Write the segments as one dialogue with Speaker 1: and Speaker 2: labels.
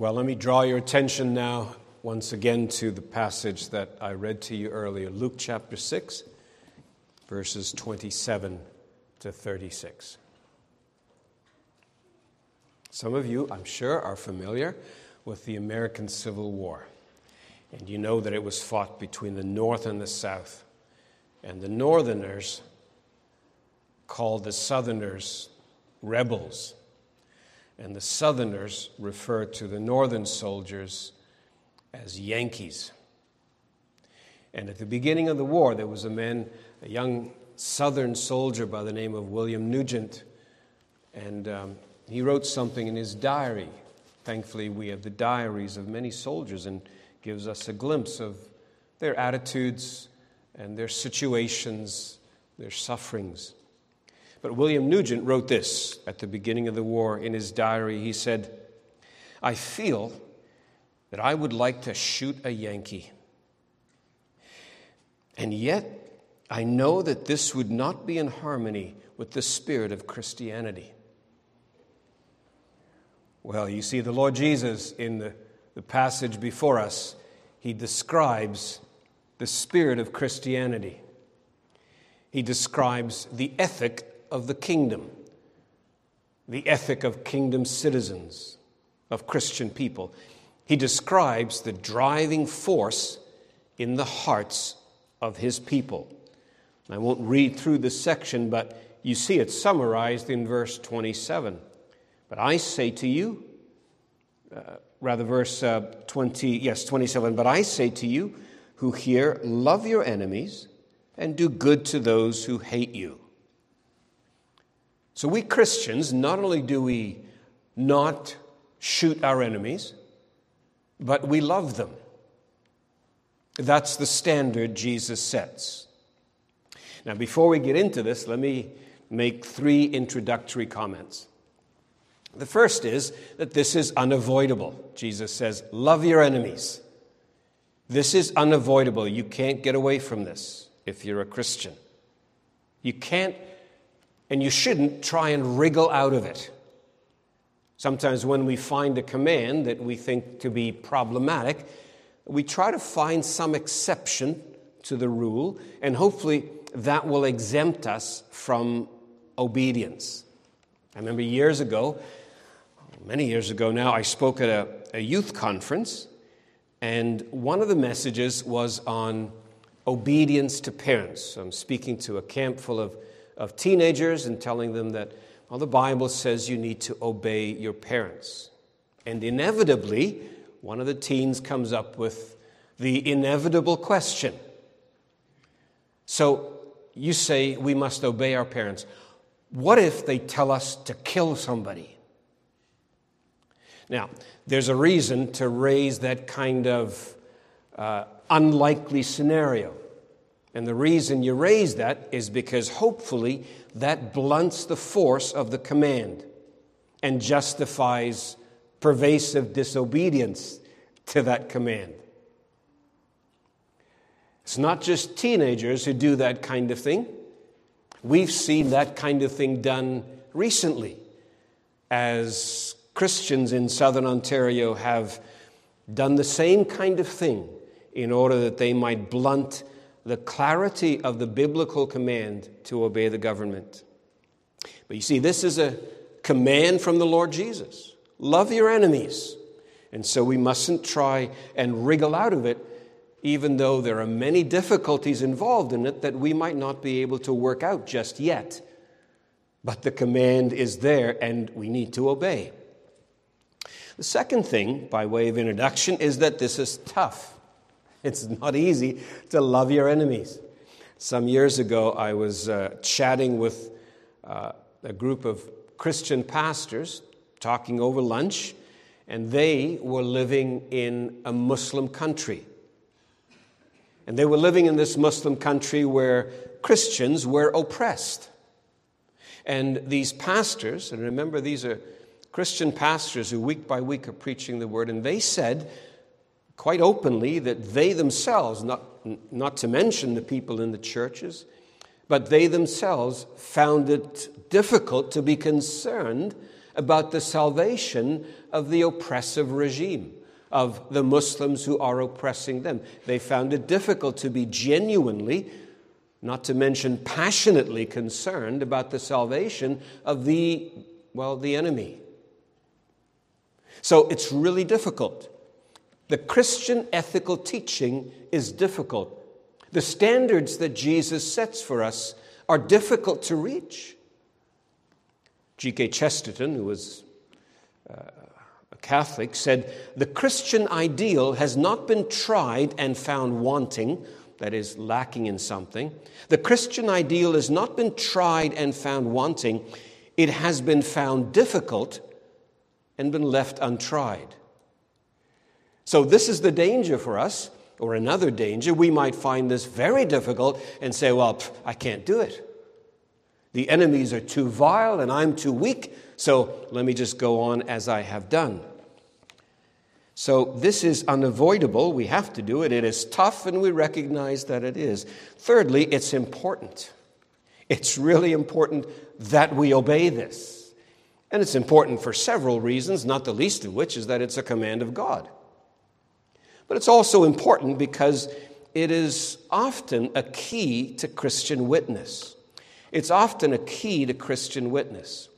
Speaker 1: Well, let me draw your attention now once again to the passage that I read to you earlier Luke chapter 6, verses 27 to 36. Some of you, I'm sure, are familiar with the American Civil War. And you know that it was fought between the North and the South. And the Northerners called the Southerners rebels and the Southerners refer to the Northern soldiers as Yankees. And at the beginning of the war, there was a man, a young Southern soldier by the name of William Nugent, and um, he wrote something in his diary. Thankfully, we have the diaries of many soldiers and gives us a glimpse of their attitudes and their situations, their sufferings. But William Nugent wrote this at the beginning of the war in his diary. He said, I feel that I would like to shoot a Yankee. And yet, I know that this would not be in harmony with the spirit of Christianity. Well, you see, the Lord Jesus in the, the passage before us, he describes the spirit of Christianity. He describes the ethic of the kingdom, the ethic of kingdom citizens, of Christian people. He describes the driving force in the hearts of his people. I won't read through this section, but you see it summarized in verse 27. But I say to you, uh, rather, verse uh, 20, yes, 27, but I say to you who hear, love your enemies and do good to those who hate you. So, we Christians, not only do we not shoot our enemies, but we love them. That's the standard Jesus sets. Now, before we get into this, let me make three introductory comments. The first is that this is unavoidable. Jesus says, Love your enemies. This is unavoidable. You can't get away from this if you're a Christian. You can't and you shouldn't try and wriggle out of it. Sometimes, when we find a command that we think to be problematic, we try to find some exception to the rule, and hopefully that will exempt us from obedience. I remember years ago, many years ago now, I spoke at a, a youth conference, and one of the messages was on obedience to parents. I'm speaking to a camp full of of teenagers and telling them that, well, the Bible says you need to obey your parents. And inevitably, one of the teens comes up with the inevitable question. So you say we must obey our parents. What if they tell us to kill somebody? Now, there's a reason to raise that kind of uh, unlikely scenario. And the reason you raise that is because hopefully that blunts the force of the command and justifies pervasive disobedience to that command. It's not just teenagers who do that kind of thing. We've seen that kind of thing done recently as Christians in southern Ontario have done the same kind of thing in order that they might blunt the clarity of the biblical command to obey the government. But you see, this is a command from the Lord Jesus love your enemies. And so we mustn't try and wriggle out of it, even though there are many difficulties involved in it that we might not be able to work out just yet. But the command is there, and we need to obey. The second thing, by way of introduction, is that this is tough. It's not easy to love your enemies. Some years ago, I was uh, chatting with uh, a group of Christian pastors, talking over lunch, and they were living in a Muslim country. And they were living in this Muslim country where Christians were oppressed. And these pastors, and remember, these are Christian pastors who week by week are preaching the word, and they said quite openly that they themselves, not, not to mention the people in the churches, but they themselves found it difficult to be concerned about the salvation of the oppressive regime, of the Muslims who are oppressing them. They found it difficult to be genuinely, not to mention passionately concerned about the salvation of the, well, the enemy. So it's really difficult. The Christian ethical teaching is difficult. The standards that Jesus sets for us are difficult to reach. G.K. Chesterton, who was uh, a Catholic, said The Christian ideal has not been tried and found wanting, that is, lacking in something. The Christian ideal has not been tried and found wanting, it has been found difficult and been left untried. So, this is the danger for us, or another danger. We might find this very difficult and say, Well, pff, I can't do it. The enemies are too vile and I'm too weak, so let me just go on as I have done. So, this is unavoidable. We have to do it. It is tough, and we recognize that it is. Thirdly, it's important. It's really important that we obey this. And it's important for several reasons, not the least of which is that it's a command of God. But it's also important because it is often a key to Christian witness. It's often a key to Christian witness.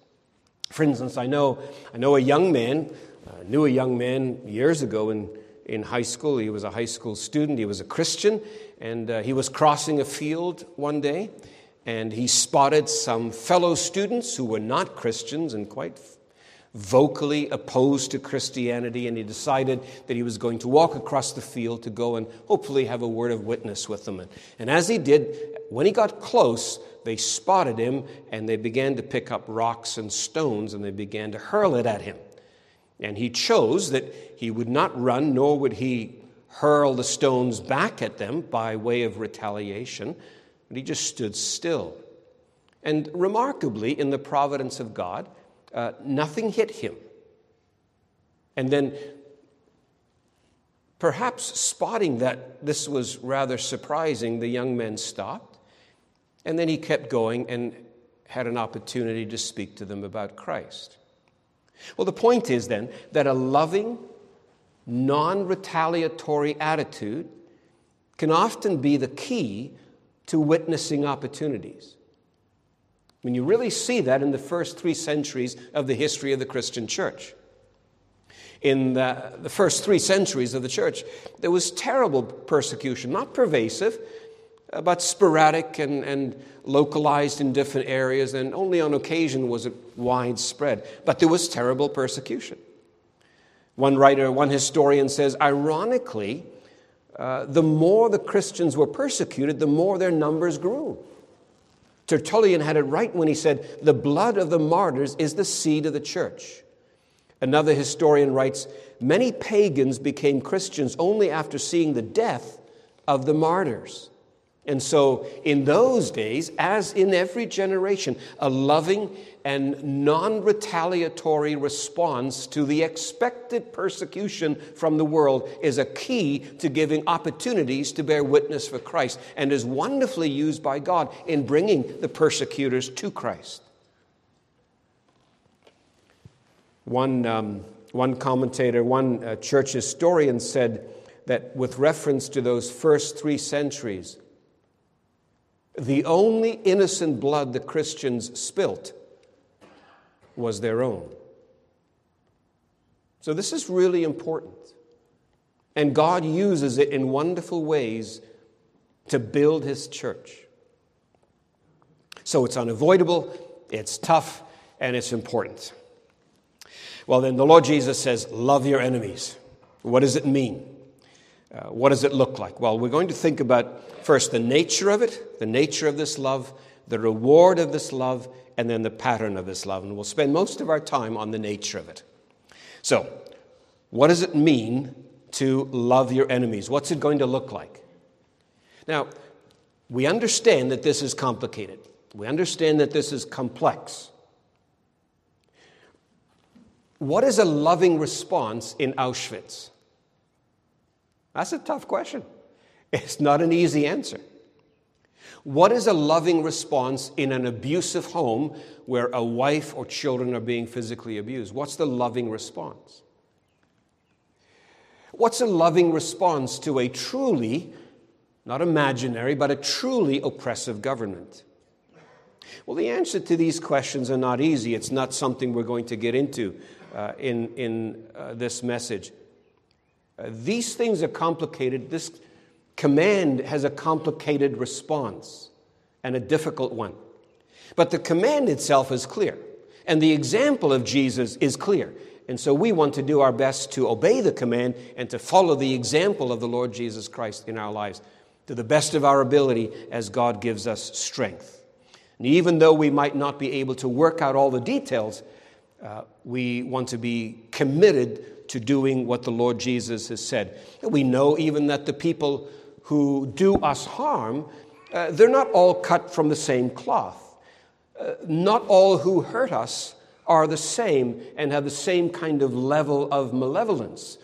Speaker 1: For instance, I know, I know a young man, uh, knew a young man years ago in, in high school. He was a high school student, he was a Christian, and uh, he was crossing a field one day, and he spotted some fellow students who were not Christians and quite vocally opposed to Christianity, and he decided that he was going to walk across the field to go and hopefully have a word of witness with them. And as he did, when he got close, they spotted him and they began to pick up rocks and stones and they began to hurl it at him. And he chose that he would not run, nor would he hurl the stones back at them by way of retaliation, but he just stood still. And remarkably, in the providence of God, uh, nothing hit him. And then, perhaps spotting that this was rather surprising, the young men stopped and then he kept going and had an opportunity to speak to them about Christ. Well, the point is then that a loving, non retaliatory attitude can often be the key to witnessing opportunities. When you really see that in the first three centuries of the history of the Christian church. In the, the first three centuries of the church, there was terrible persecution, not pervasive, but sporadic and, and localized in different areas, and only on occasion was it widespread. But there was terrible persecution. One writer, one historian says, ironically, uh, the more the Christians were persecuted, the more their numbers grew. Tertullian had it right when he said, The blood of the martyrs is the seed of the church. Another historian writes, Many pagans became Christians only after seeing the death of the martyrs. And so, in those days, as in every generation, a loving and non retaliatory response to the expected persecution from the world is a key to giving opportunities to bear witness for Christ and is wonderfully used by God in bringing the persecutors to Christ. One, um, one commentator, one uh, church historian said that with reference to those first three centuries, the only innocent blood the Christians spilt was their own. So, this is really important. And God uses it in wonderful ways to build His church. So, it's unavoidable, it's tough, and it's important. Well, then, the Lord Jesus says, Love your enemies. What does it mean? Uh, what does it look like? Well, we're going to think about first the nature of it, the nature of this love, the reward of this love, and then the pattern of this love. And we'll spend most of our time on the nature of it. So, what does it mean to love your enemies? What's it going to look like? Now, we understand that this is complicated, we understand that this is complex. What is a loving response in Auschwitz? That's a tough question. It's not an easy answer. What is a loving response in an abusive home where a wife or children are being physically abused? What's the loving response? What's a loving response to a truly, not imaginary, but a truly oppressive government? Well, the answer to these questions are not easy. It's not something we're going to get into uh, in, in uh, this message. These things are complicated. This command has a complicated response and a difficult one. But the command itself is clear, and the example of Jesus is clear. And so we want to do our best to obey the command and to follow the example of the Lord Jesus Christ in our lives to the best of our ability as God gives us strength. And even though we might not be able to work out all the details, uh, we want to be committed to doing what the Lord Jesus has said. We know even that the people who do us harm, uh, they're not all cut from the same cloth. Uh, not all who hurt us are the same and have the same kind of level of malevolence.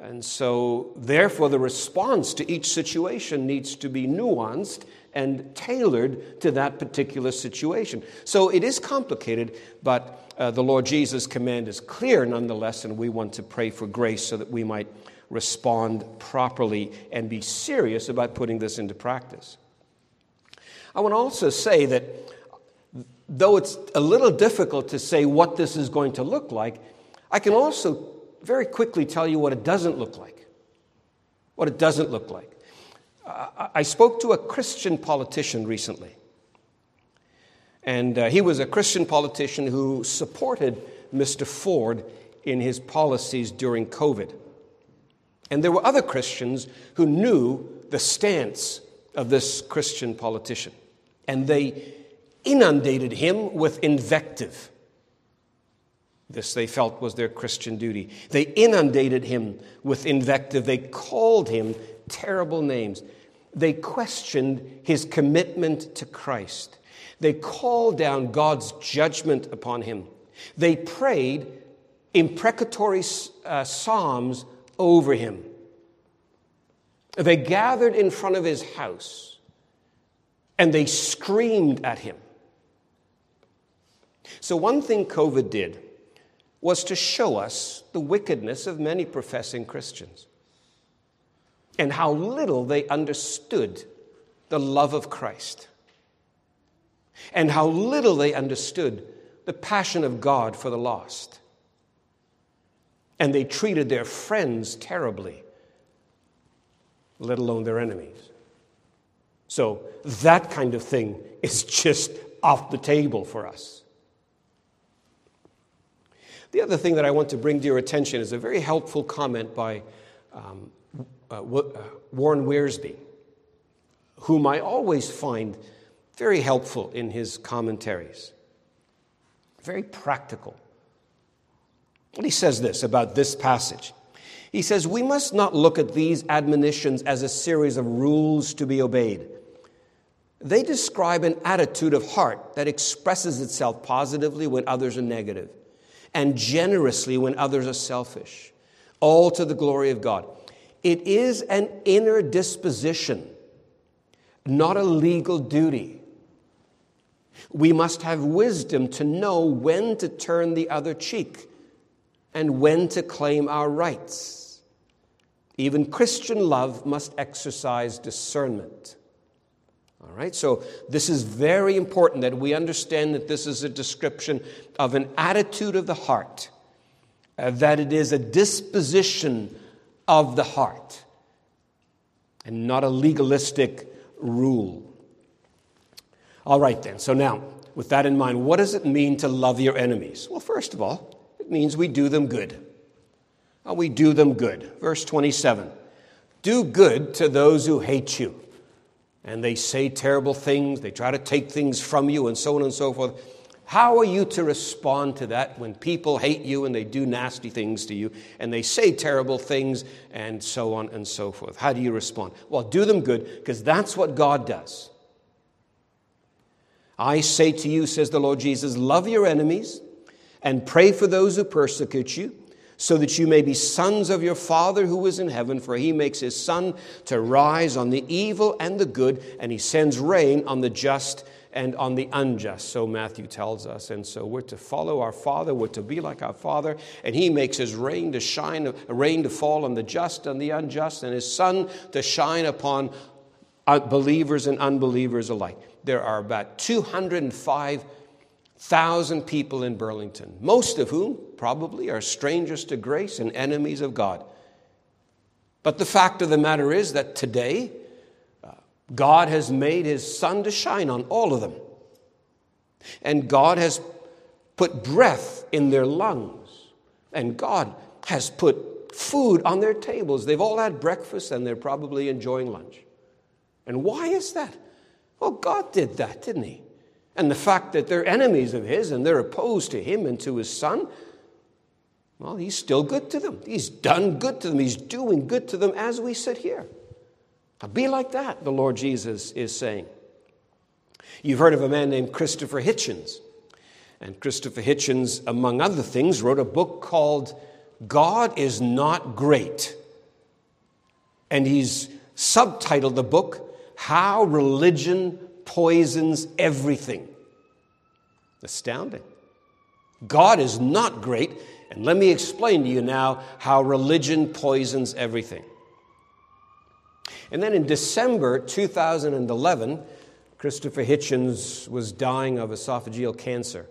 Speaker 1: And so, therefore, the response to each situation needs to be nuanced and tailored to that particular situation. So, it is complicated, but uh, the Lord Jesus' command is clear nonetheless, and we want to pray for grace so that we might respond properly and be serious about putting this into practice. I want to also say that though it's a little difficult to say what this is going to look like, I can also very quickly tell you what it doesn't look like. What it doesn't look like. I spoke to a Christian politician recently. And uh, he was a Christian politician who supported Mr. Ford in his policies during COVID. And there were other Christians who knew the stance of this Christian politician. And they inundated him with invective. This they felt was their Christian duty. They inundated him with invective. They called him terrible names. They questioned his commitment to Christ. They called down God's judgment upon him. They prayed imprecatory uh, psalms over him. They gathered in front of his house and they screamed at him. So, one thing COVID did was to show us the wickedness of many professing Christians and how little they understood the love of Christ and how little they understood the passion of God for the lost. And they treated their friends terribly, let alone their enemies. So, that kind of thing is just off the table for us. The other thing that I want to bring to your attention is a very helpful comment by um, uh, uh, Warren Wiersbe, whom I always find very helpful in his commentaries, very practical. And he says this about this passage. He says, We must not look at these admonitions as a series of rules to be obeyed. They describe an attitude of heart that expresses itself positively when others are negative and generously when others are selfish, all to the glory of God. It is an inner disposition, not a legal duty. We must have wisdom to know when to turn the other cheek and when to claim our rights. Even Christian love must exercise discernment. All right, so this is very important that we understand that this is a description of an attitude of the heart, uh, that it is a disposition of the heart, and not a legalistic rule. All right, then, so now, with that in mind, what does it mean to love your enemies? Well, first of all, it means we do them good. we do them good. Verse 27 Do good to those who hate you and they say terrible things, they try to take things from you, and so on and so forth. How are you to respond to that when people hate you and they do nasty things to you and they say terrible things and so on and so forth? How do you respond? Well, do them good because that's what God does. I say to you, says the Lord Jesus, love your enemies and pray for those who persecute you, so that you may be sons of your Father who is in heaven, for he makes his sun to rise on the evil and the good, and he sends rain on the just and on the unjust. So Matthew tells us. And so we're to follow our Father, we're to be like our Father, and he makes his rain to shine, rain to fall on the just and the unjust, and his sun to shine upon uh, believers and unbelievers alike. There are about 205 thousand people in Burlington, most of whom probably are strangers to grace and enemies of God. But the fact of the matter is that today, uh, God has made his sun to shine on all of them. And God has put breath in their lungs. And God has put food on their tables. They've all had breakfast and they're probably enjoying lunch. And why is that? Well, God did that, didn't He? And the fact that they're enemies of his and they're opposed to him and to his son, well, he's still good to them. He's done good to them. He's doing good to them as we sit here. Now, be like that, the Lord Jesus is saying. You've heard of a man named Christopher Hitchens. And Christopher Hitchens, among other things, wrote a book called God is Not Great. And he's subtitled the book, How Religion poisons everything. Astounding. God is not great, and let me explain to you now how religion poisons everything. And then in December 2011, Christopher Hitchens was dying of esophageal cancer.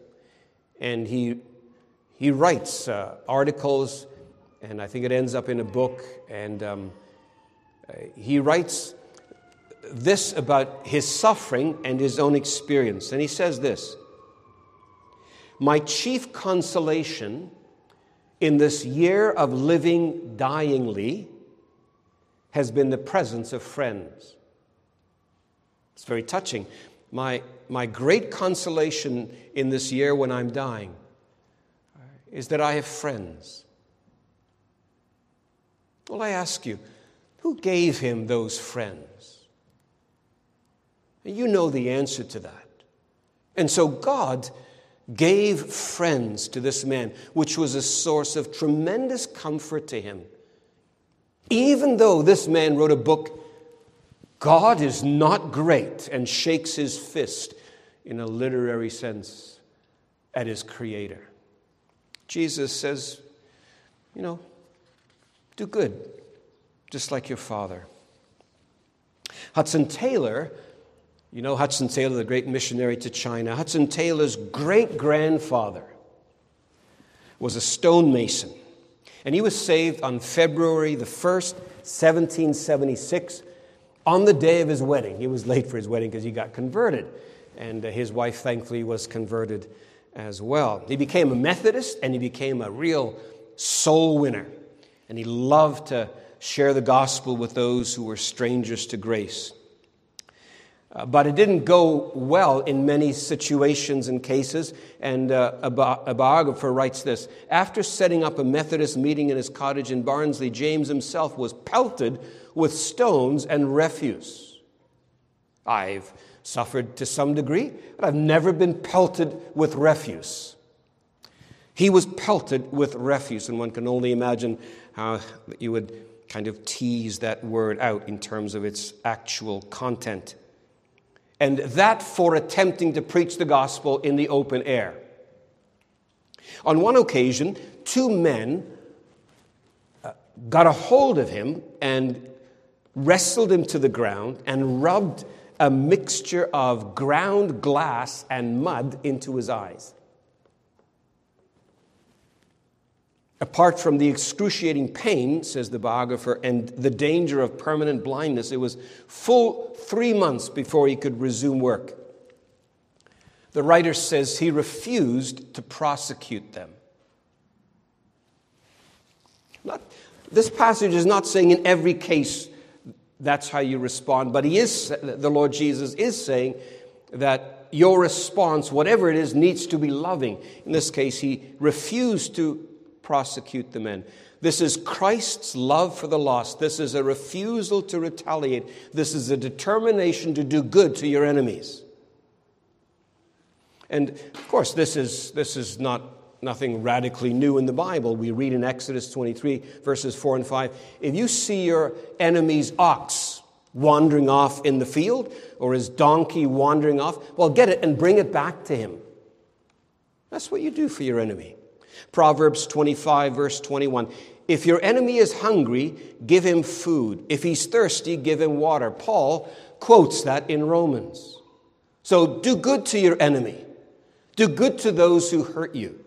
Speaker 1: And he, he writes uh, articles, and I think it ends up in a book. And um, uh, he writes this about his suffering and his own experience. And he says this My chief consolation in this year of living dyingly has been the presence of friends. It's very touching. My, my great consolation in this year when I'm dying is that I have friends. Well, I ask you, who gave him those friends? You know the answer to that. And so God gave friends to this man, which was a source of tremendous comfort to him. Even though this man wrote a book, God is not great, and shakes his fist in a literary sense at his creator. Jesus says, you know, do good, just like your father. Hudson Taylor you know Hudson Taylor, the great missionary to China. Hudson Taylor's great grandfather was a stonemason, and he was saved on February the 1st, 1776, on the day of his wedding. He was late for his wedding because he got converted, and uh, his wife, thankfully, was converted as well. He became a Methodist and he became a real soul winner, and he loved to share the gospel with those who were strangers to grace. Uh, but it didn't go well in many situations and cases. And uh, a, bi- a, biographer writes this After setting up a Methodist meeting in his cottage in Barnsley, James himself was pelted with stones and refuse. I've suffered to some degree, but I've never been pelted with refuse. He was pelted with refuse, and one can only imagine how you would kind of tease that word out in terms of its actual content and that for attempting to preach the gospel in the open air. On one occasion, two men uh, got a hold of him and wrestled him to the ground and rubbed a mixture of ground glass and mud into his eyes. Apart from the excruciating pain, says the biographer, and the danger of permanent blindness, it was full three months before he could resume work. The writer says he refused to prosecute them. Not, this passage is not saying in every case that's how you respond, but he is, the Lord Jesus is saying that your response, whatever it is, needs to be loving. In this case, he refused to prosecute the men. This is Christ's love for the lost. This is a refusal to retaliate. This is a determination to do good to your enemies. And of course, this is, this is not nothing radically new in the Bible. We read in Exodus 23, verses 4 and 5 if you see your enemy's ox wandering off in the field or his donkey wandering off, well, get it and bring it back to him. That's what you do for your enemy. Proverbs 25, verse 21. If your enemy is hungry, give him food. If he's thirsty, give him water. Paul quotes that in Romans. So do good to your enemy, do good to those who hurt you.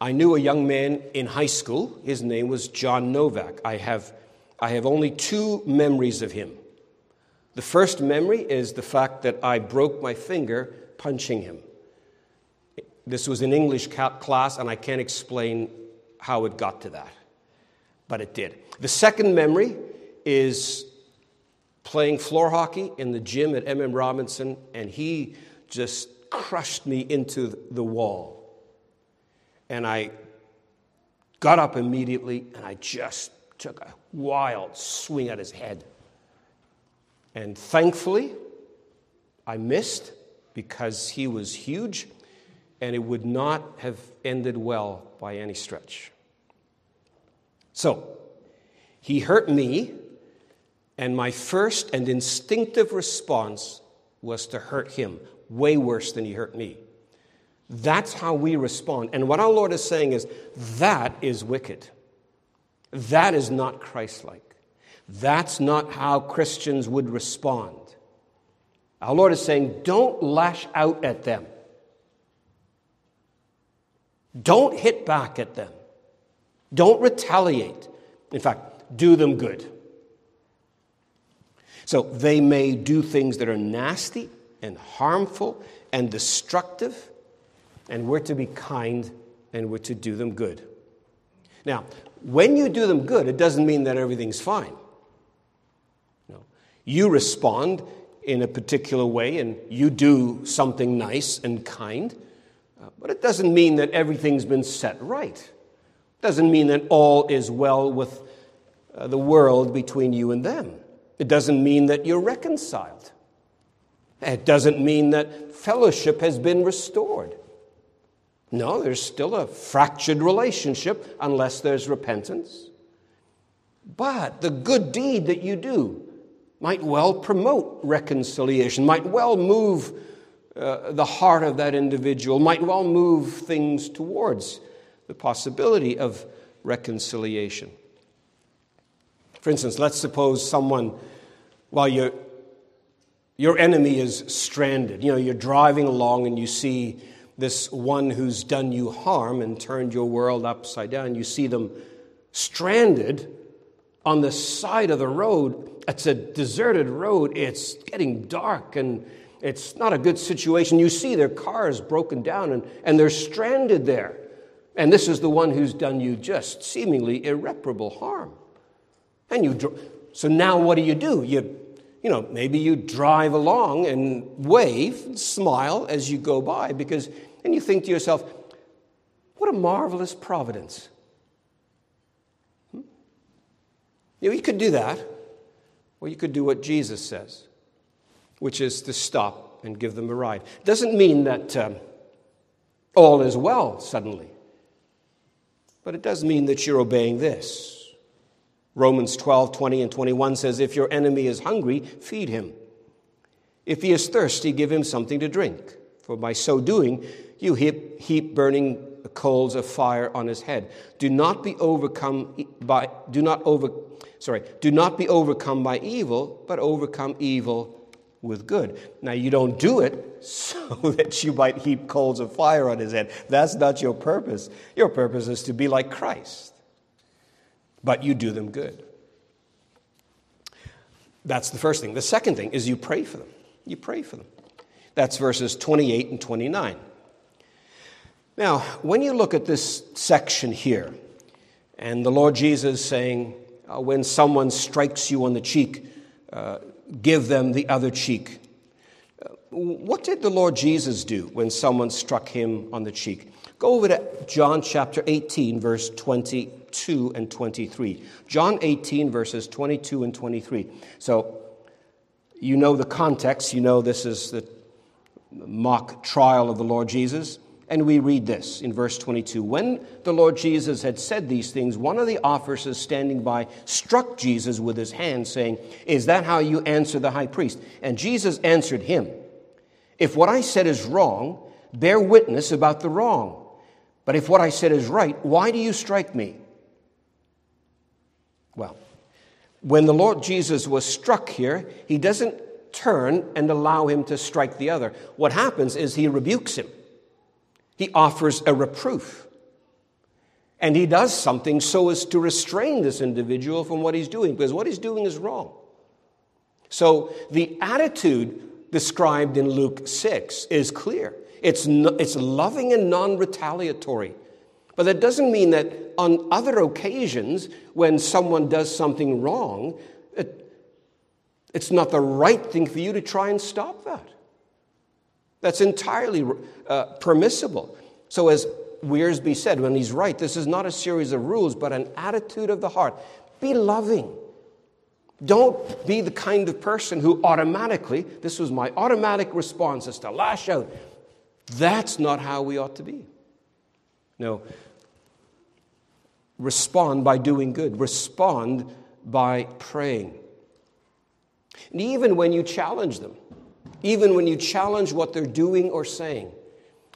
Speaker 1: I knew a young man in high school. His name was John Novak. I have, I have only two memories of him. The first memory is the fact that I broke my finger punching him. This was an English class, and I can't explain how it got to that, but it did. The second memory is playing floor hockey in the gym at MM Robinson, and he just crushed me into the wall. And I got up immediately and I just took a wild swing at his head. And thankfully, I missed because he was huge and it would not have ended well by any stretch. So, he hurt me, and my first and instinctive response was to hurt him, way worse than he hurt me. That's how we respond. And what our Lord is saying is that is wicked. That is not Christ like. That's not how Christians would respond. Our Lord is saying, don't lash out at them. Don't hit back at them. Don't retaliate. In fact, do them good. So they may do things that are nasty and harmful and destructive, and we're to be kind and we're to do them good. Now, when you do them good, it doesn't mean that everything's fine. No. You respond in a particular way and you do something nice and kind, but it doesn't mean that everything's been set right. It doesn't mean that all is well with uh, the world between you and them. It doesn't mean that you're reconciled. It doesn't mean that fellowship has been restored. No, there's still a fractured relationship unless there's repentance. But the good deed that you do might well promote reconciliation, might well move uh, the heart of that individual, might well move things towards the possibility of reconciliation. For instance, let's suppose someone, while your, your enemy is stranded, you know, you're driving along and you see this one who's done you harm and turned your world upside down, you see them stranded on the side of the road. It's a deserted road, it's getting dark and it's not a good situation. You see their car is broken down and, and they're stranded there. And this is the one who's done you just seemingly irreparable harm. And you, so now what do you do? You, you know, maybe you drive along and wave, smile as you go by because, and you think to yourself, what a marvelous providence. Hmm? You, know, you could do that, or you could do what Jesus says which is to stop and give them a ride. Doesn't mean that um, all is well suddenly, but it does mean that you're obeying this. Romans 12, 20, and 21 says, If your enemy is hungry, feed him. If he is thirsty, give him something to drink. For by so doing, you heap, heap burning coals of fire on his head. Do not be overcome by do not over sorry, do not be overcome by evil, but overcome evil with good. Now, you don't do it so that you might heap coals of fire on his head. That's not your purpose. Your purpose is to be like Christ. But you do them good. That's the first thing. The second thing is you pray for them. You pray for them. That's verses 28 and 29. Now, when you look at this section here, and the Lord Jesus saying, uh, when someone strikes you on the cheek, uh, give them the other cheek. What did the Lord Jesus do when someone struck him on the cheek? Go over to John chapter 18, verse 22 and 23. John 18, verses 22 and 23. So you know the context. You know this is the mock trial of the Lord Jesus. And we read this in verse 22 When the Lord Jesus had said these things, one of the officers standing by struck Jesus with his hand, saying, Is that how you answer the high priest? And Jesus answered him, If what I said is wrong, bear witness about the wrong. But if what I said is right, why do you strike me? Well, when the Lord Jesus was struck here, he doesn't turn and allow him to strike the other. What happens is he rebukes him, he offers a reproof. And he does something so as to restrain this individual from what he's doing, because what he's doing is wrong. So the attitude described in Luke 6 is clear. It's, no, it's loving and non retaliatory. But that doesn't mean that on other occasions, when someone does something wrong, it, it's not the right thing for you to try and stop that. That's entirely uh, permissible. So, as Wiersbe said when he's right, this is not a series of rules, but an attitude of the heart. Be loving. Don't be the kind of person who automatically, this was my automatic response, is to lash out. That's not how we ought to be. No, respond by doing good, respond by praying. And even when you challenge them, even when you challenge what they're doing or saying,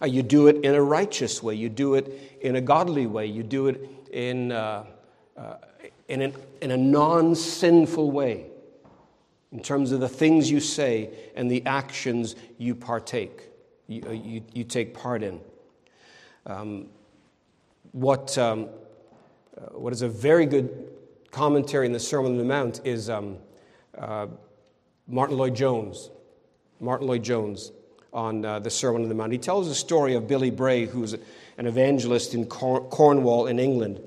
Speaker 1: uh, you do it in a righteous way, you do it in a godly way, you do it in, uh, uh, in, an, in a non sinful way in terms of the things you say and the actions you partake, you, uh, you, you take part in. Um, what um, uh, what is a very good commentary in the Sermon on the Mount is um, uh, Martyn Lloyd-Jones. Lloyd-Jones on uh, the Sermon on the Mount. He tells the story of Billy Bray, who's an evangelist in Cornwall in England.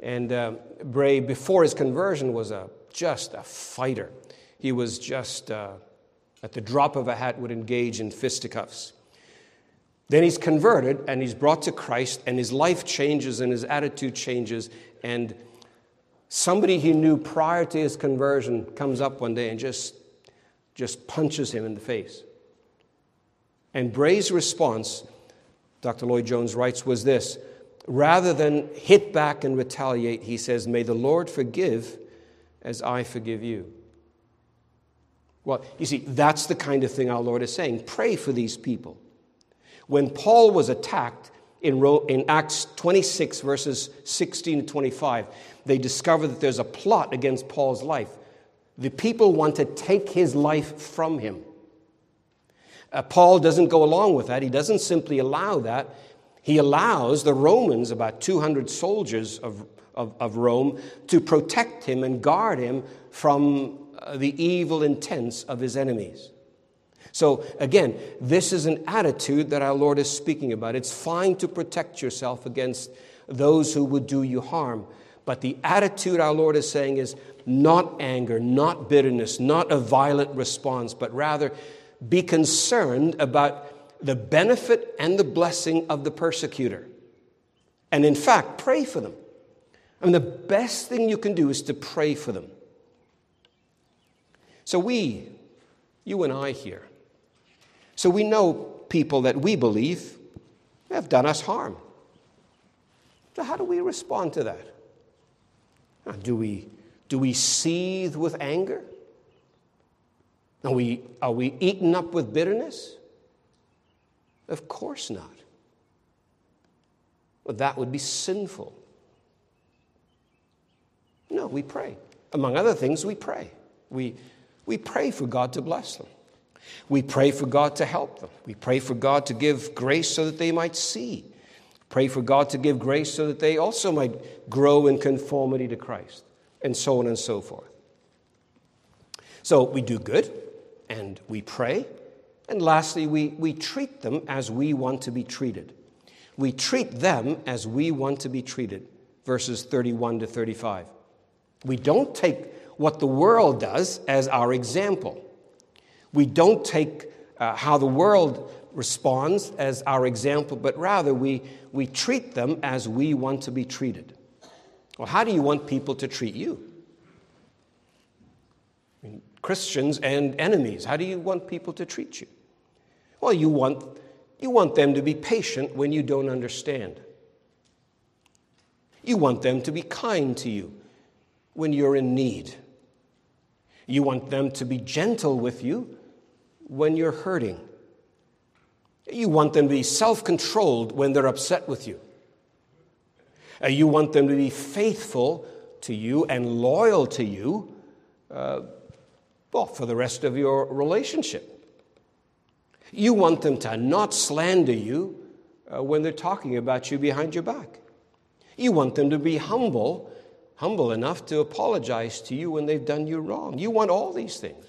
Speaker 1: And uh, Bray, before his conversion, was a, just a fighter. He was just, uh, at the drop of a hat, would engage in fisticuffs. Then he's converted and he's brought to Christ, and his life changes and his attitude changes. And somebody he knew prior to his conversion comes up one day and just, just punches him in the face. And Bray's response, Dr. Lloyd-Jones writes, was this rather than hit back and retaliate, he says, May the Lord forgive as I forgive you. Well, you see, that's the kind of thing our Lord is saying. Pray for these people. When Paul was attacked in, in Acts 26, verses 16 to 25, they discover that there's a plot against Paul's life. The people want to take his life from him. Uh, Paul doesn't go along with that. He doesn't simply allow that. He allows the Romans, about 200 soldiers of, of, of Rome, to protect him and guard him from uh, the evil intents of his enemies. So, again, this is an attitude that our Lord is speaking about. It's fine to protect yourself against those who would do you harm. But the attitude our Lord is saying is not anger, not bitterness, not a violent response, but rather be concerned about the benefit and the blessing of the persecutor. And in fact, pray for them. I mean, the best thing you can do is to pray for them. So, we, you and I here, so we know people that we believe have done us harm. So, how do we respond to that? Do we, do we seethe with anger? Are we, are we eaten up with bitterness? Of course not. That would be sinful. No, we pray. Among other things, we pray. We, we pray for God to bless them. We pray for God to help them. We pray for God to give grace so that they might see. Pray for God to give grace so that they also might grow in conformity to Christ, and so on and so forth. So we do good, and we pray, and lastly, we, we treat them as we want to be treated. We treat them as we want to be treated, verses 31 to 35. We don't take what the world does as our example. We don't take uh, how the world responds as our example, but rather we, we treat them as we want to be treated. Well, how do you want people to treat you? I mean, Christians and enemies, how do you want people to treat you? Well, you want You want them to be patient when you don't understand. You want them to be kind to you when you're in need. You want them to be gentle with you when you're hurting. You want them to be self controlled when they're upset with you. Uh, you want them to be faithful to you and loyal to you, uh, well, for the rest of your relationship. You want them to not slander you uh, when they're talking about you behind your back. You want them to be humble, humble enough to apologize to you when they've done you wrong. You want all these things.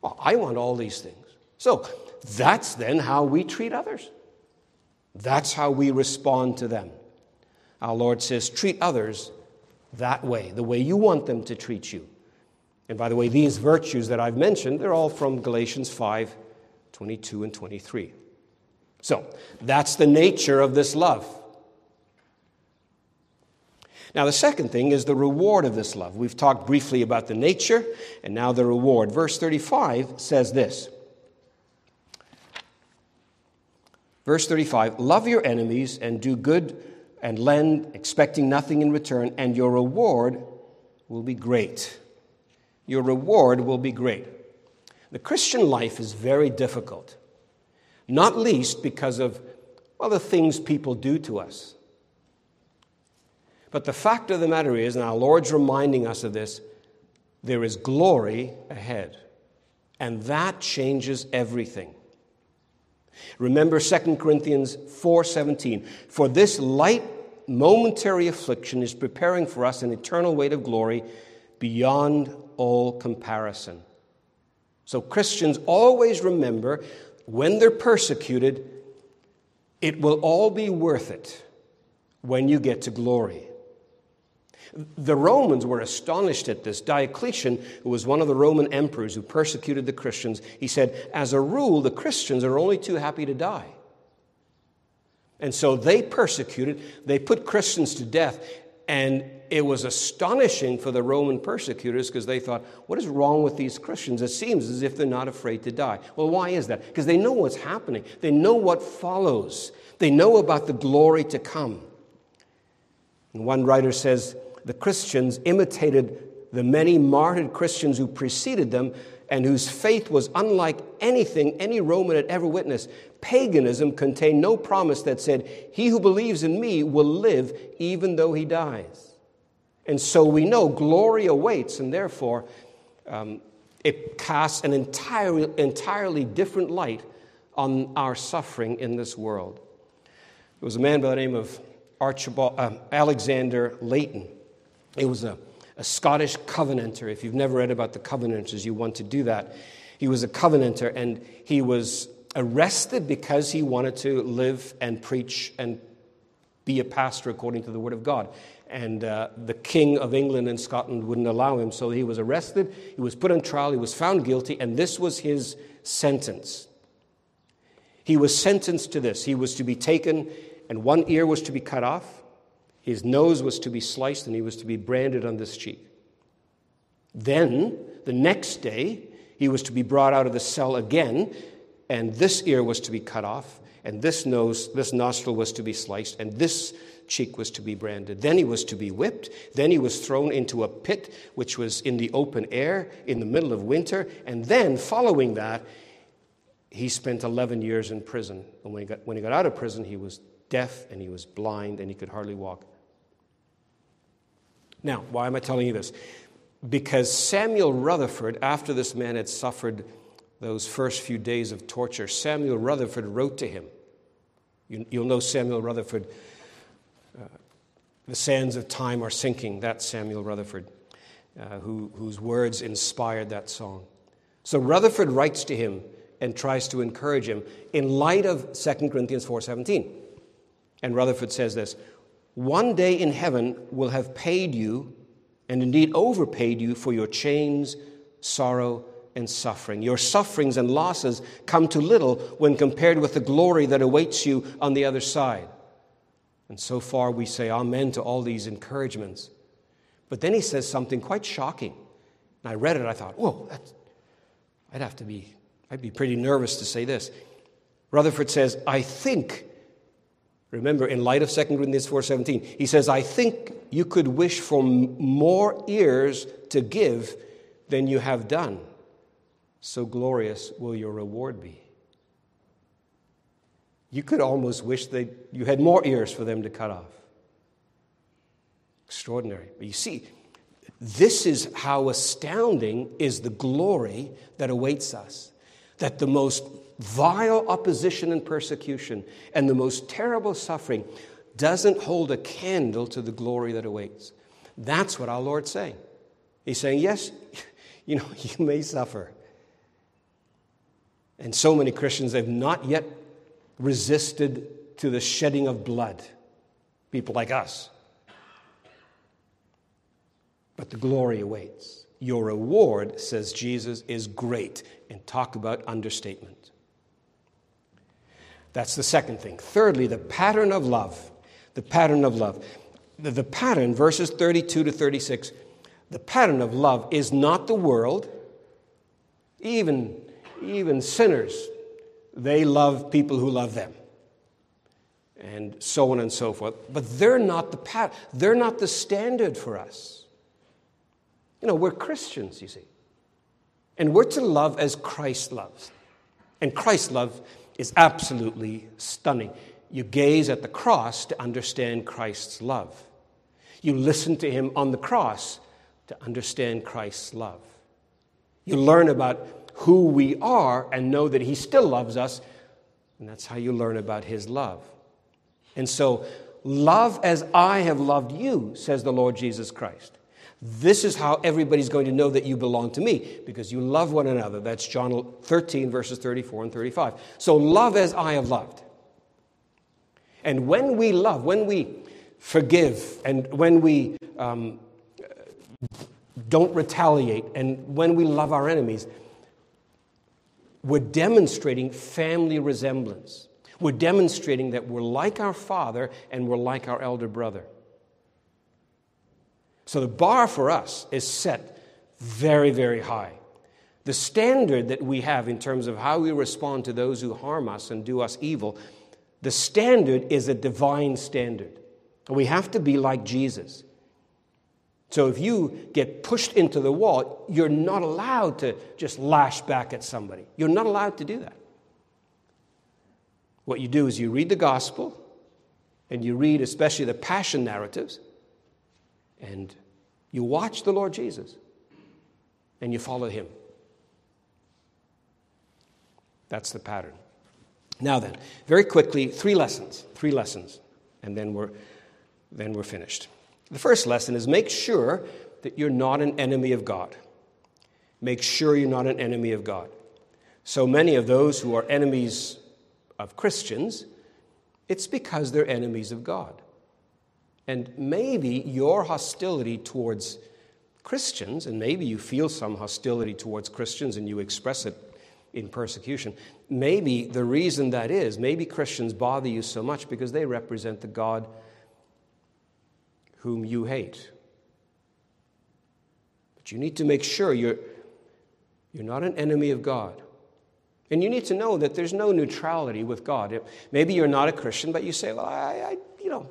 Speaker 1: Well, I want all these things. So that's then how we treat others. That's how we respond to them. Our Lord says, treat others that way, the way you want them to treat you. And by the way, these virtues that I've mentioned, they're all from Galatians 5 22 and 23. So that's the nature of this love. Now, the second thing is the reward of this love. We've talked briefly about the nature, and now the reward. Verse 35 says this Verse 35 Love your enemies and do good and lend, expecting nothing in return, and your reward will be great. Your reward will be great. The Christian life is very difficult, not least because of, well, the things people do to us. But the fact of the matter is, and our Lord's reminding us of this, there is glory ahead. And that changes everything. Remember 2 Corinthians 4:17, for this light momentary affliction is preparing for us an eternal weight of glory beyond all comparison. So Christians always remember when they're persecuted, it will all be worth it when you get to glory. The Romans were astonished at this. Diocletian, who was one of the Roman emperors who persecuted the Christians, he said, As a rule, the Christians are only too happy to die. And so they persecuted, they put Christians to death, and it was astonishing for the Roman persecutors because they thought, what is wrong with these Christians? It seems as if they're not afraid to die. Well, why is that? Because they know what's happening, they know what follows, they know about the glory to come. And one writer says, the Christians imitated the many martyred Christians who preceded them and whose faith was unlike anything any Roman had ever witnessed. Paganism contained no promise that said, He who believes in me will live even though he dies. And so we know glory awaits, and therefore um, it casts an entirely, entirely different light on our suffering in this world. There was a man by the name of Archibald, uh, Alexander Leighton. He was a, a Scottish Covenanter. If you've never read about the Covenanters, you want to do that. He was a Covenanter, and he was arrested because he wanted to live and preach and be a pastor according to the Word of God. And uh, the King of England and Scotland wouldn't allow him, so he was arrested, he was put on trial, he was found guilty, and this was his sentence. He was sentenced to this. He was to be taken, and one ear was to be cut off, his nose was to be sliced, and he was to be branded on this cheek. Then, the next day, he was to be brought out of the cell again, and this ear was to be cut off, and this nose, this nostril was to be sliced, and this cheek was to be branded. Then he was to be whipped. Then he was thrown into a pit, which was in the open air in the middle of winter. And then, following that, he spent 11 years in prison. And when he got, when he got out of prison, he was deaf and he was blind and he could hardly walk. Now, why am I telling you this? Because Samuel Rutherford, after this man had suffered those first few days of torture, Samuel Rutherford wrote to him. You, will know Samuel Rutherford. Uh, the sands of time are sinking. That's Samuel Rutherford, uh, who, whose words inspired that song. So Rutherford writes to him and tries to encourage him in light of 2 Corinthians 4:17. And Rutherford says this, one day in heaven will have paid you, and indeed overpaid you, for your chains, sorrow, and suffering. Your sufferings and losses come to little when compared with the glory that awaits you on the other side. And so far, we say amen to all these encouragements. But then he says something quite shocking. And I read it, I thought, whoa, I'd have to be, I'd be pretty nervous to say this. Rutherford says, I think, remember in light of 2 Corinthians 4:17, he says, I think you could wish for more ears to give than you have done. So glorious will your reward be. You could almost wish that you had more ears for them to cut off. Extraordinary. But you see, this is how astounding is the glory that awaits us. That the most vile opposition and persecution and the most terrible suffering doesn't hold a candle to the glory that awaits. That's what our Lord's saying. He's saying, yes, you know, you may suffer. And so many Christians have not yet resisted to the shedding of blood. People like us. But the glory awaits. Your reward, says Jesus, is great. And talk about understatement. That's the second thing. Thirdly, the pattern of love. The pattern of love. The, the pattern, verses 32 to 36, the pattern of love is not the world. Even, even sinners, they love people who love them. And so on and so forth. But they're not the pat- they're not the standard for us. You know, we're Christians, you see. And we're to love as Christ loves. And Christ love is absolutely stunning. You gaze at the cross to understand Christ's love. You listen to him on the cross to understand Christ's love. You learn about who we are and know that he still loves us, and that's how you learn about his love. And so, love as I have loved you, says the Lord Jesus Christ. This is how everybody's going to know that you belong to me, because you love one another. That's John 13, verses 34 and 35. So, love as I have loved. And when we love, when we forgive, and when we um, don't retaliate, and when we love our enemies, we're demonstrating family resemblance. We're demonstrating that we're like our father and we're like our elder brother. So the bar for us is set very, very high. The standard that we have in terms of how we respond to those who harm us and do us evil, the standard is a divine standard. And we have to be like Jesus. So if you get pushed into the wall, you're not allowed to just lash back at somebody. You're not allowed to do that. What you do is you read the gospel, and you read especially the passion narratives, and you watch the Lord Jesus and you follow him. That's the pattern. Now then, very quickly, three lessons. Three lessons, and then we're, then we're finished. The first lesson is make sure that you're not an enemy of God. Make sure you're not an enemy of God. So many of those who are enemies of Christians, it's because they're enemies of God. And maybe your hostility towards Christians, and maybe you feel some hostility towards Christians and you express it in persecution, maybe the reason that is, maybe Christians bother you so much because they represent the God whom you hate. But you need to make sure you're, you're not an enemy of God. And you need to know that there's no neutrality with God. Maybe you're not a Christian, but you say, well, I, I you know,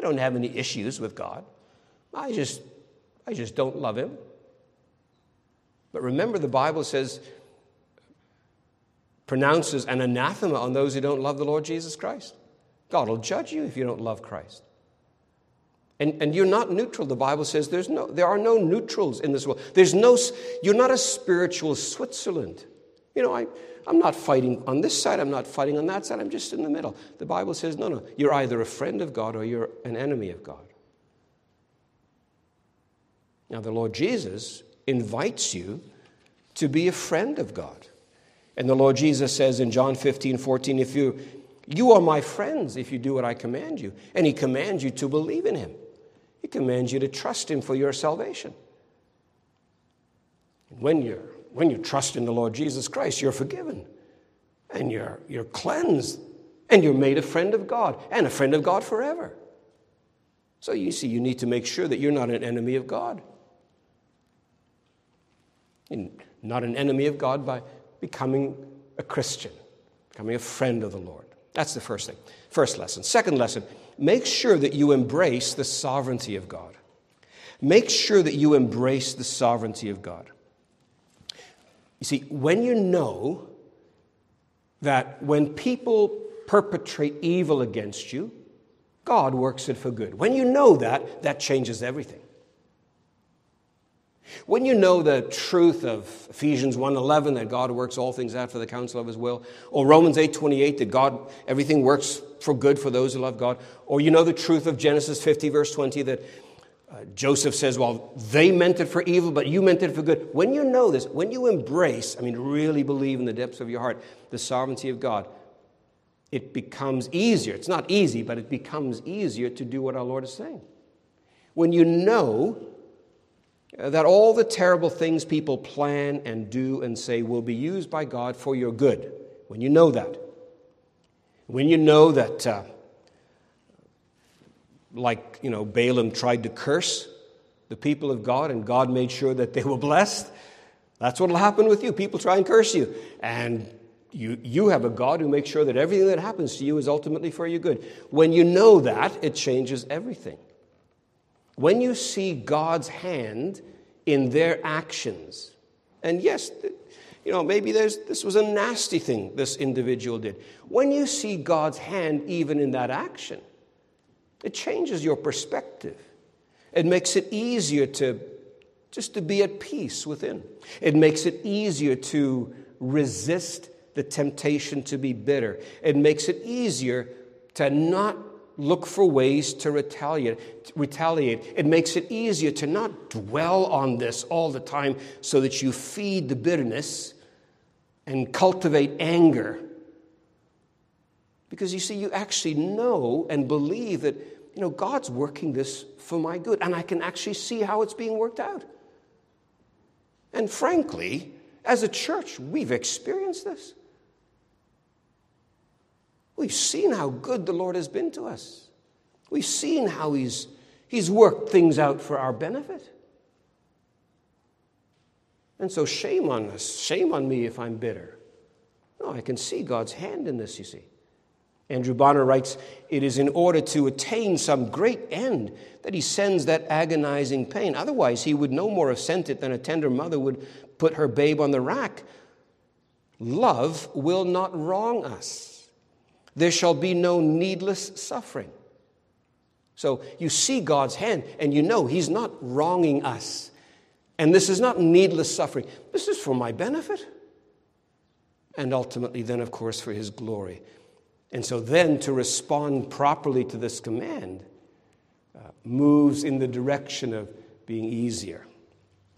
Speaker 1: I don't have any issues with God. I just, I just don't love Him. But remember, the Bible says, pronounces an anathema on those who don't love the Lord Jesus Christ. God will judge you if you don't love Christ. And, and you're not neutral. The Bible says there's no, there are no neutrals in this world. There's no, you're not a spiritual Switzerland. You know, I, I'm not fighting on this side, I'm not fighting on that side, I'm just in the middle. The Bible says, no, no, you're either a friend of God or you're an enemy of God. Now, the Lord Jesus invites you to be a friend of God. And the Lord Jesus says in John 15, 14, if you, you are my friends if you do what I command you. And He commands you to believe in Him, He commands you to trust Him for your salvation. And when you're when you trust in the Lord Jesus Christ, you're forgiven and you're, you're cleansed and you're made a friend of God and a friend of God forever. So you see, you need to make sure that you're not an enemy of God. And not an enemy of God by becoming a Christian, becoming a friend of the Lord. That's the first thing. First lesson. Second lesson, make sure that you embrace the sovereignty of God. Make sure that you embrace the sovereignty of God. You see, when you know that when people perpetrate evil against you, God works it for good. When you know that, that changes everything. When you know the truth of Ephesians 1:11 that God works all things out for the counsel of his will, or Romans 8:28 that God everything works for good for those who love God, or you know the truth of Genesis 50 verse 20 that uh, Joseph says, Well, they meant it for evil, but you meant it for good. When you know this, when you embrace, I mean, really believe in the depths of your heart the sovereignty of God, it becomes easier. It's not easy, but it becomes easier to do what our Lord is saying. When you know that all the terrible things people plan and do and say will be used by God for your good, when you know that, when you know that. Uh, like, you know, Balaam tried to curse the people of God and God made sure that they were blessed. That's what will happen with you. People try and curse you. And you, you have a God who makes sure that everything that happens to you is ultimately for your good. When you know that, it changes everything. When you see God's hand in their actions, and yes, you know, maybe this was a nasty thing this individual did. When you see God's hand even in that action, it changes your perspective. It makes it easier to just to be at peace within. It makes it easier to resist the temptation to be bitter. It makes it easier to not look for ways to retaliate. retaliate. It makes it easier to not dwell on this all the time so that you feed the bitterness and cultivate anger because you see, you actually know and believe that, you know, God's working this for my good, and I can actually see how it's being worked out. And frankly, as a church, we've experienced this. We've seen how good the Lord has been to us. We've seen how He's, he's worked things out for our benefit. And so, shame on us. Shame on me if I'm bitter. No, I can see God's hand in this, you see. Andrew Bonar writes, It is in order to attain some great end that he sends that agonizing pain. Otherwise, he would no more have sent it than a tender mother would put her babe on the rack. Love will not wrong us. There shall be no needless suffering. So you see God's hand and you know He's not wronging us. And this is not needless suffering. This is for my benefit. And ultimately, then, of course, for His glory. And so then to respond properly to this command uh, moves in the direction of being easier.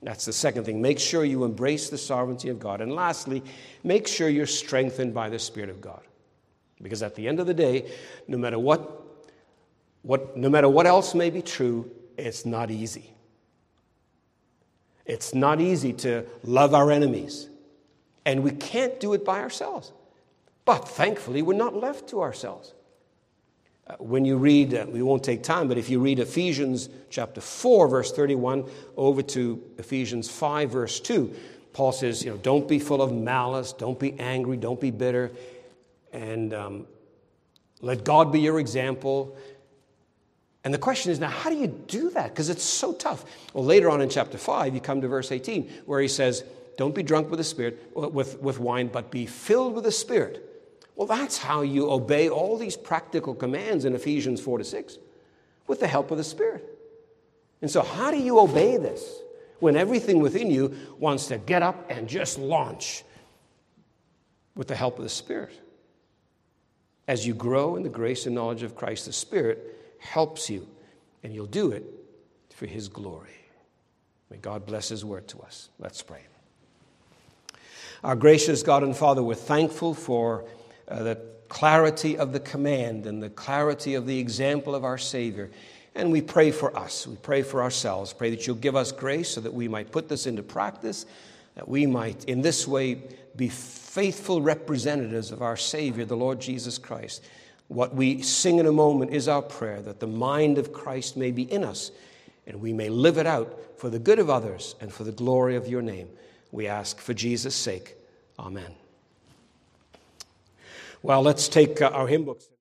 Speaker 1: That's the second thing. Make sure you embrace the sovereignty of God. And lastly, make sure you're strengthened by the Spirit of God. Because at the end of the day, no matter what, what, no matter what else may be true, it's not easy. It's not easy to love our enemies. And we can't do it by ourselves. But thankfully, we're not left to ourselves. Uh, when you read, uh, we won't take time, but if you read Ephesians chapter 4, verse 31, over to Ephesians 5, verse 2, Paul says, you know, don't be full of malice, don't be angry, don't be bitter, and um, let God be your example. And the question is now, how do you do that? Because it's so tough. Well, later on in chapter 5, you come to verse 18, where he says, Don't be drunk with the Spirit, with, with wine, but be filled with the Spirit. Well, that's how you obey all these practical commands in Ephesians 4 to 6 with the help of the Spirit. And so, how do you obey this when everything within you wants to get up and just launch with the help of the Spirit? As you grow in the grace and knowledge of Christ, the Spirit helps you, and you'll do it for His glory. May God bless His word to us. Let's pray. Our gracious God and Father, we're thankful for uh, the clarity of the command and the clarity of the example of our Savior. And we pray for us. We pray for ourselves. Pray that you'll give us grace so that we might put this into practice, that we might, in this way, be faithful representatives of our Savior, the Lord Jesus Christ. What we sing in a moment is our prayer that the mind of Christ may be in us and we may live it out for the good of others and for the glory of your name. We ask for Jesus' sake. Amen. Well, let's take uh, our hymn books.